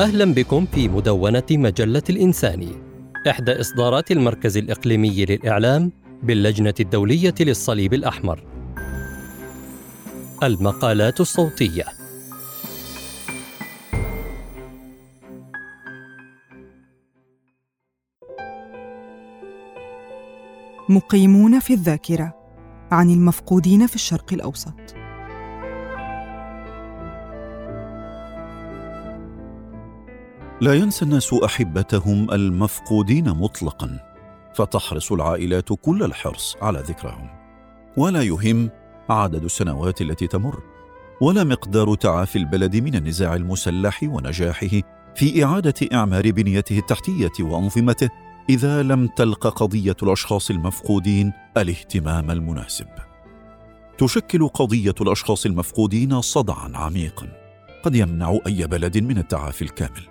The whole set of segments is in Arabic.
أهلا بكم في مدونة مجلة الإنساني إحدى إصدارات المركز الإقليمي للإعلام باللجنة الدولية للصليب الأحمر. المقالات الصوتية. مقيمون في الذاكرة عن المفقودين في الشرق الأوسط. لا ينسى الناس أحبتهم المفقودين مطلقا فتحرص العائلات كل الحرص على ذكرهم ولا يهم عدد السنوات التي تمر ولا مقدار تعافي البلد من النزاع المسلح ونجاحه في إعادة إعمار بنيته التحتية وأنظمته إذا لم تلق قضية الأشخاص المفقودين الاهتمام المناسب. تشكل قضية الأشخاص المفقودين صدعا عميقا قد يمنع أي بلد من التعافي الكامل.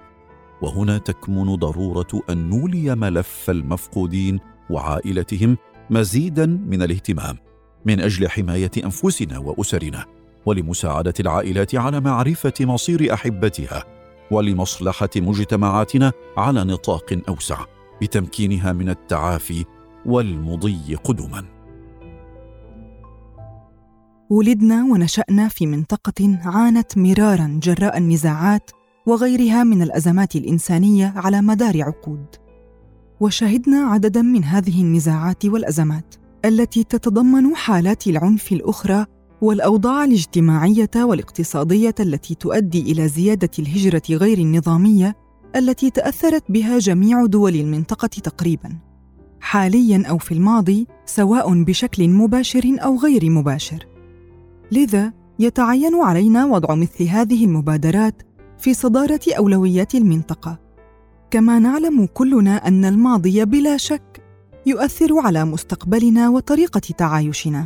وهنا تكمن ضرورة أن نولي ملف المفقودين وعائلتهم مزيدا من الاهتمام من أجل حماية أنفسنا وأسرنا ولمساعدة العائلات على معرفة مصير أحبتها ولمصلحة مجتمعاتنا على نطاق أوسع بتمكينها من التعافي والمضي قدما. ولدنا ونشأنا في منطقة عانت مرارا جراء النزاعات وغيرها من الأزمات الإنسانية على مدار عقود. وشهدنا عددا من هذه النزاعات والأزمات التي تتضمن حالات العنف الأخرى والأوضاع الاجتماعية والاقتصادية التي تؤدي إلى زيادة الهجرة غير النظامية التي تأثرت بها جميع دول المنطقة تقريبا حاليا أو في الماضي سواء بشكل مباشر أو غير مباشر. لذا يتعين علينا وضع مثل هذه المبادرات في صدارة أولويات المنطقة. كما نعلم كلنا أن الماضي بلا شك يؤثر على مستقبلنا وطريقة تعايشنا.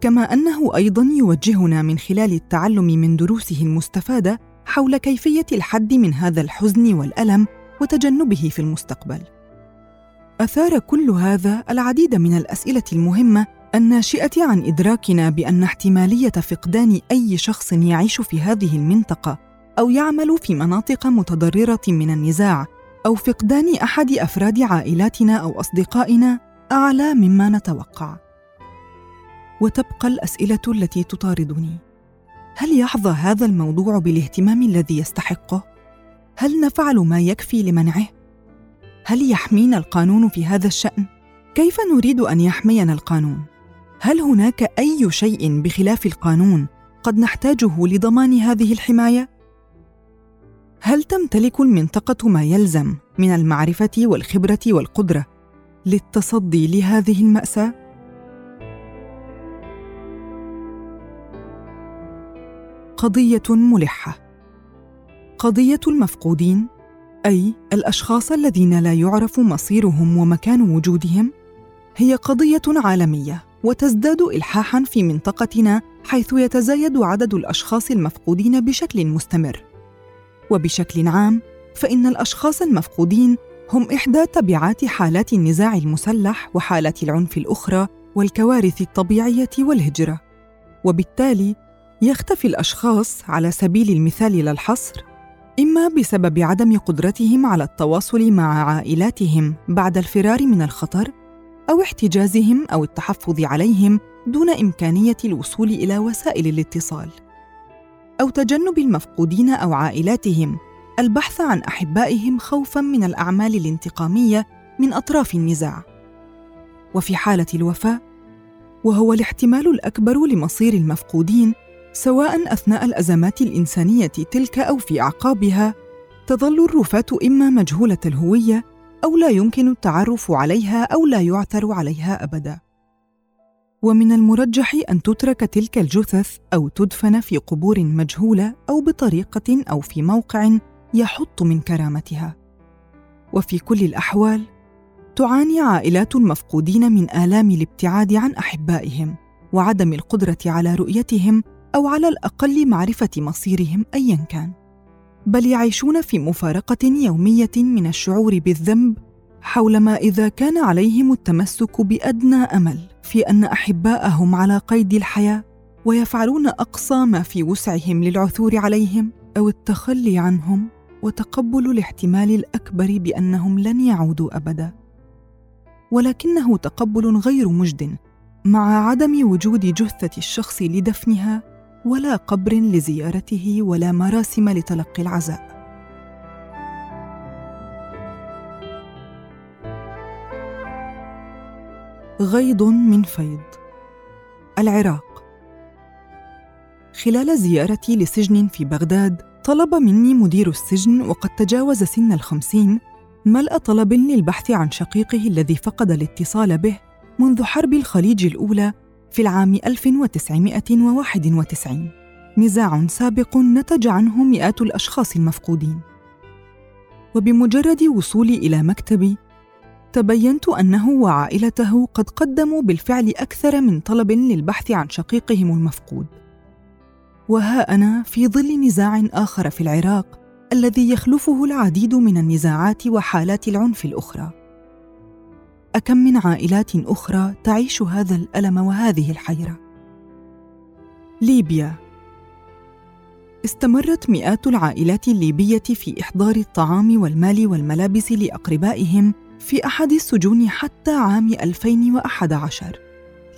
كما أنه أيضا يوجهنا من خلال التعلم من دروسه المستفادة حول كيفية الحد من هذا الحزن والألم وتجنبه في المستقبل. أثار كل هذا العديد من الأسئلة المهمة الناشئة عن إدراكنا بأن احتمالية فقدان أي شخص يعيش في هذه المنطقة أو يعمل في مناطق متضررة من النزاع أو فقدان أحد أفراد عائلاتنا أو أصدقائنا أعلى مما نتوقع. وتبقى الأسئلة التي تطاردني. هل يحظى هذا الموضوع بالاهتمام الذي يستحقه؟ هل نفعل ما يكفي لمنعه؟ هل يحمينا القانون في هذا الشأن؟ كيف نريد أن يحمينا القانون؟ هل هناك أي شيء بخلاف القانون قد نحتاجه لضمان هذه الحماية؟ هل تمتلك المنطقة ما يلزم من المعرفة والخبرة والقدرة للتصدي لهذه المأساة؟ قضية ملحة. قضية المفقودين أي الأشخاص الذين لا يعرف مصيرهم ومكان وجودهم هي قضية عالمية وتزداد الحاحا في منطقتنا حيث يتزايد عدد الأشخاص المفقودين بشكل مستمر. وبشكل عام فإن الأشخاص المفقودين هم إحدى تبعات حالات النزاع المسلح وحالات العنف الأخرى والكوارث الطبيعية والهجرة. وبالتالي يختفي الأشخاص على سبيل المثال لا الحصر إما بسبب عدم قدرتهم على التواصل مع عائلاتهم بعد الفرار من الخطر أو احتجازهم أو التحفظ عليهم دون إمكانية الوصول إلى وسائل الاتصال. أو تجنب المفقودين أو عائلاتهم. البحث عن أحبائهم خوفا من الأعمال الانتقامية من أطراف النزاع. وفي حالة الوفاة وهو الاحتمال الأكبر لمصير المفقودين سواء أثناء الأزمات الإنسانية تلك أو في أعقابها تظل الرفاة إما مجهولة الهوية أو لا يمكن التعرف عليها أو لا يعثر عليها ابدا. ومن المرجح أن تترك تلك الجثث أو تدفن في قبور مجهولة أو بطريقة أو في موقع يحط من كرامتها. وفي كل الأحوال تعاني عائلات المفقودين من آلام الابتعاد عن أحبائهم وعدم القدرة على رؤيتهم أو على الأقل معرفة مصيرهم ايا كان. بل يعيشون في مفارقة يومية من الشعور بالذنب حول ما إذا كان عليهم التمسك بأدنى أمل في أن أحباءهم على قيد الحياة ويفعلون أقصى ما في وسعهم للعثور عليهم أو التخلي عنهم وتقبل الاحتمال الأكبر بأنهم لن يعودوا أبدا. ولكنه تقبل غير مجد مع عدم وجود جثة الشخص لدفنها ولا قبر لزيارته ولا مراسم لتلقي العزاء. غيض من فيض. العراق. خلال زيارتي لسجن في بغداد طلب مني مدير السجن وقد تجاوز سن الخمسين ملء طلب للبحث عن شقيقه الذي فقد الاتصال به منذ حرب الخليج الأولى في العام 1991 نزاع سابق نتج عنه مئات الأشخاص المفقودين. وبمجرد وصولي إلى مكتبي تبينت أنه وعائلته قد قدموا بالفعل أكثر من طلب للبحث عن شقيقهم المفقود. وها أنا في ظل نزاع آخر في العراق الذي يخلفه العديد من النزاعات وحالات العنف الأخرى. أكم من عائلات أخرى تعيش هذا الألم وهذه الحيرة؟ ليبيا. استمرت مئات العائلات الليبية في إحضار الطعام والمال والملابس لأقربائهم في أحد السجون حتى عام 2011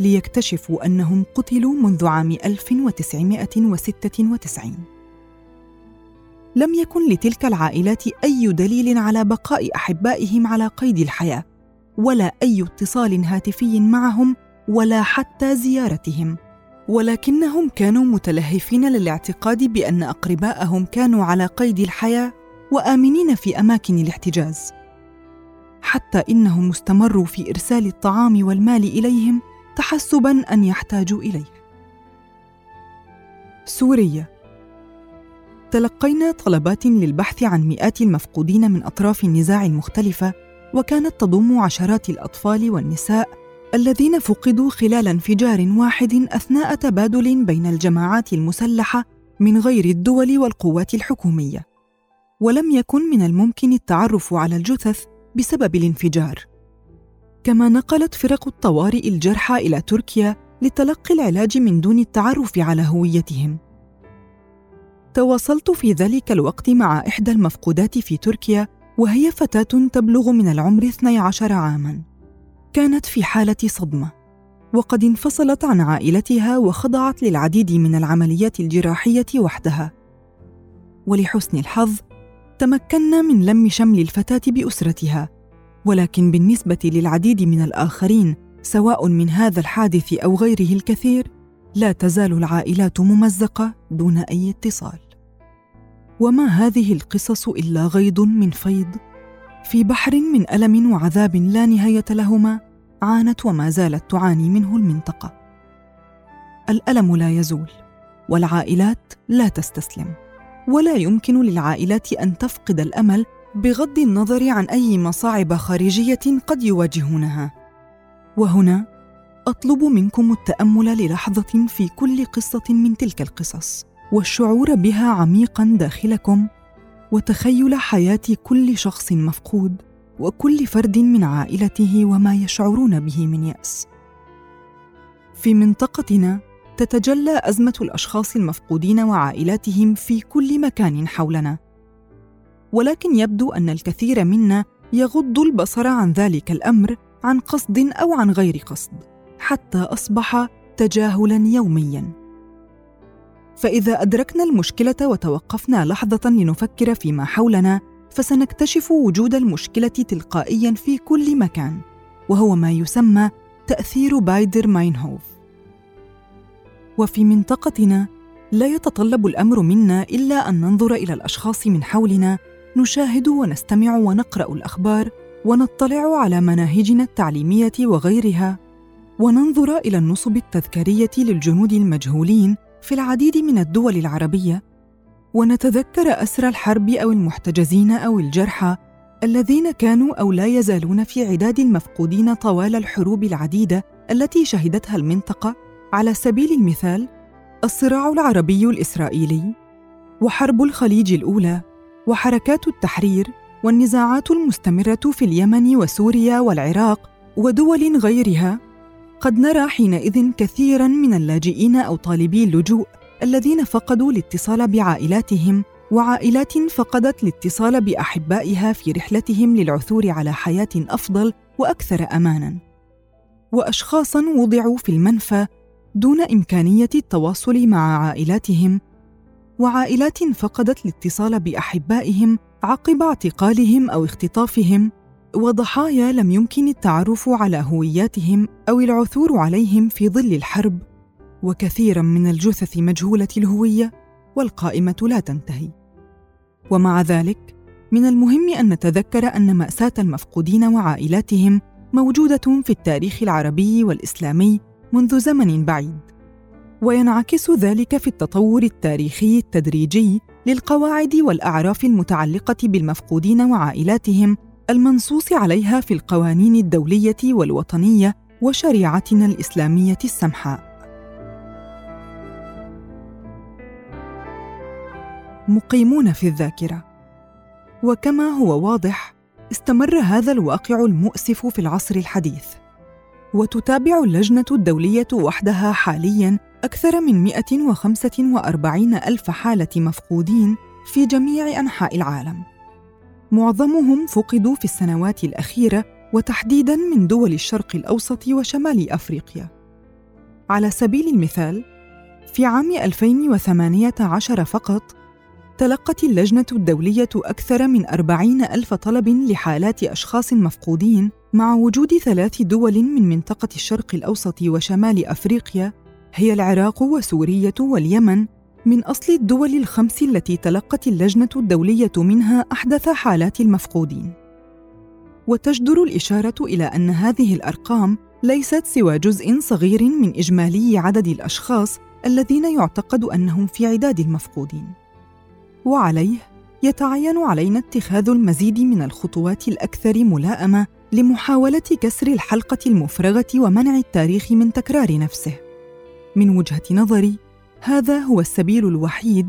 ليكتشفوا أنهم قتلوا منذ عام 1996 لم يكن لتلك العائلات أي دليل على بقاء أحبائهم على قيد الحياة ولا أي اتصال هاتفي معهم ولا حتى زيارتهم. ولكنهم كانوا متلهفين للاعتقاد بأن أقرباءهم كانوا على قيد الحياة وآمنين في أماكن الاحتجاز. حتى إنهم استمروا في إرسال الطعام والمال إليهم تحسبا أن يحتاجوا إليه. سوريا. تلقينا طلبات للبحث عن مئات المفقودين من أطراف النزاع المختلفة وكانت تضم عشرات الأطفال والنساء الذين فقدوا خلال انفجار واحد أثناء تبادل بين الجماعات المسلحة من غير الدول والقوات الحكومية. ولم يكن من الممكن التعرف على الجثث بسبب الانفجار. كما نقلت فرق الطوارئ الجرحى إلى تركيا لتلقي العلاج من دون التعرف على هويتهم. تواصلت في ذلك الوقت مع إحدى المفقودات في تركيا وهي فتاة تبلغ من العمر 12 عاما. كانت في حالة صدمة وقد انفصلت عن عائلتها وخضعت للعديد من العمليات الجراحية وحدها. ولحسن الحظ تمكنا من لم شمل الفتاة بأسرتها ولكن بالنسبة للعديد من الآخرين سواء من هذا الحادث أو غيره الكثير لا تزال العائلات ممزقة دون أي اتصال. وما هذه القصص إلا غيض من فيض. في بحر من ألم وعذاب لا نهاية لهما عانت وما زالت تعاني منه المنطقة. الألم لا يزول والعائلات لا تستسلم. ولا يمكن للعائلات أن تفقد الأمل بغض النظر عن أي مصاعب خارجية قد يواجهونها. وهنا أطلب منكم التأمل للحظة في كل قصة من تلك القصص والشعور بها عميقا داخلكم وتخيل حياة كل شخص مفقود وكل فرد من عائلته وما يشعرون به من يأس. في منطقتنا تتجلى أزمة الأشخاص المفقودين وعائلاتهم في كل مكان حولنا. ولكن يبدو أن الكثير منا يغض البصر عن ذلك الأمر عن قصد أو عن غير قصد حتى أصبح تجاهلا يوميا. فإذا أدركنا المشكلة وتوقفنا لحظة لنفكر فيما حولنا فسنكتشف وجود المشكلة تلقائيا في كل مكان وهو ما يسمى تأثير بايدر ماينهوف. وفي منطقتنا لا يتطلب الأمر منا إلا أن ننظر إلى الأشخاص من حولنا نشاهد ونستمع ونقرأ الأخبار ونطلع على مناهجنا التعليمية وغيرها وننظر إلى النصب التذكارية للجنود المجهولين في العديد من الدول العربية ونتذكر اسرى الحرب أو المحتجزين أو الجرحى الذين كانوا أو لا يزالون في عداد المفقودين طوال الحروب العديدة التي شهدتها المنطقة. على سبيل المثال الصراع العربي الإسرائيلي وحرب الخليج الأولى وحركات التحرير والنزاعات المستمرة في اليمن وسوريا والعراق ودول غيرها قد نرى حينئذ كثيرا من اللاجئين أو طالبي اللجوء الذين فقدوا الاتصال بعائلاتهم وعائلات فقدت الاتصال بأحبائها في رحلتهم للعثور على حياة أفضل وأكثر امانا. واشخاصا وضعوا في المنفى دون إمكانية التواصل مع عائلاتهم وعائلات فقدت الاتصال بأحبائهم عقب اعتقالهم أو اختطافهم وضحايا لم يمكن التعرف على هوياتهم أو العثور عليهم في ظل الحرب وكثيرا من الجثث مجهولة الهوية والقائمة لا تنتهي. ومع ذلك من المهم أن نتذكر أن مأساة المفقودين وعائلاتهم موجودة في التاريخ العربي والإسلامي منذ زمن بعيد. وينعكس ذلك في التطور التاريخي التدريجي للقواعد والأعراف المتعلقة بالمفقودين وعائلاتهم المنصوص عليها في القوانين الدولية والوطنية وشريعتنا الإسلامية السمحاء مقيمون في الذاكرة. وكما هو واضح استمر هذا الواقع المؤسف في العصر الحديث. وتتابع اللجنة الدولية وحدها حالياً أكثر من 145 ألف حالة مفقودين في جميع أنحاء العالم. معظمهم فقدوا في السنوات الأخيرة وتحديداً من دول الشرق الأوسط وشمال أفريقيا. على سبيل المثال في عام 2018 فقط تلقت اللجنة الدولية أكثر من أربعين ألف طلب لحالات أشخاص مفقودين مع وجود ثلاث دول من منطقة الشرق الأوسط وشمال أفريقيا هي العراق وسورية واليمن من أصل الدول الخمس التي تلقت اللجنة الدولية منها أحدث حالات المفقودين. وتجدر الإشارة إلى أن هذه الأرقام ليست سوى جزء صغير من إجمالي عدد الأشخاص الذين يعتقد أنهم في عداد المفقودين. وعليه يتعين علينا اتخاذ المزيد من الخطوات الأكثر ملائمة لمحاولة كسر الحلقة المفرغة ومنع التاريخ من تكرار نفسه. من وجهة نظري، هذا هو السبيل الوحيد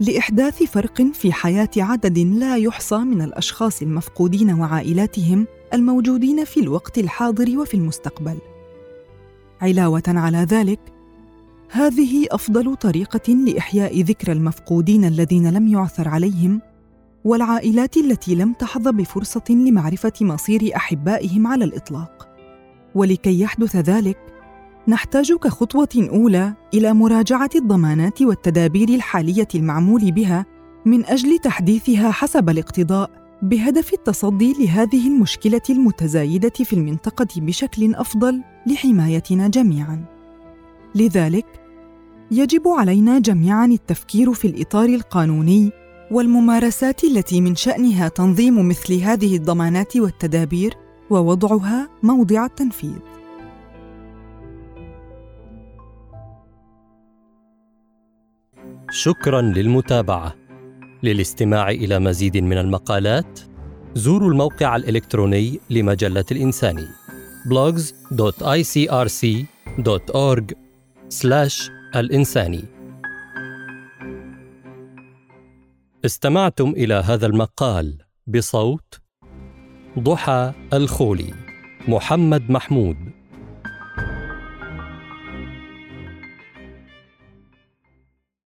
لإحداث فرق في حياة عدد لا يحصى من الأشخاص المفقودين وعائلاتهم الموجودين في الوقت الحاضر وفي المستقبل علاوة على ذلك هذه أفضل طريقة لإحياء ذكرى المفقودين الذين لم يعثر عليهم والعائلات التي لم تحظ بفرصة لمعرفة مصير أحبائهم على الإطلاق. ولكي يحدث ذلك نحتاج كخطوه أولى إلى مراجعة الضمانات والتدابير الحالية المعمول بها من أجل تحديثها حسب الاقتضاء بهدف التصدي لهذه المشكلة المتزايدة في المنطقة بشكل أفضل لحمايتنا جميعا. لذلك يجب علينا جميعا التفكير في الإطار القانوني والممارسات التي من شأنها تنظيم مثل هذه الضمانات والتدابير ووضعها موضع التنفيذ. شكرا للمتابعة. للاستماع إلى مزيد من المقالات زوروا الموقع الإلكتروني لمجلة الانساني blogs.icrc.org الإنساني. استمعتم إلى هذا المقال بصوت ضحى الخولي محمد محمود.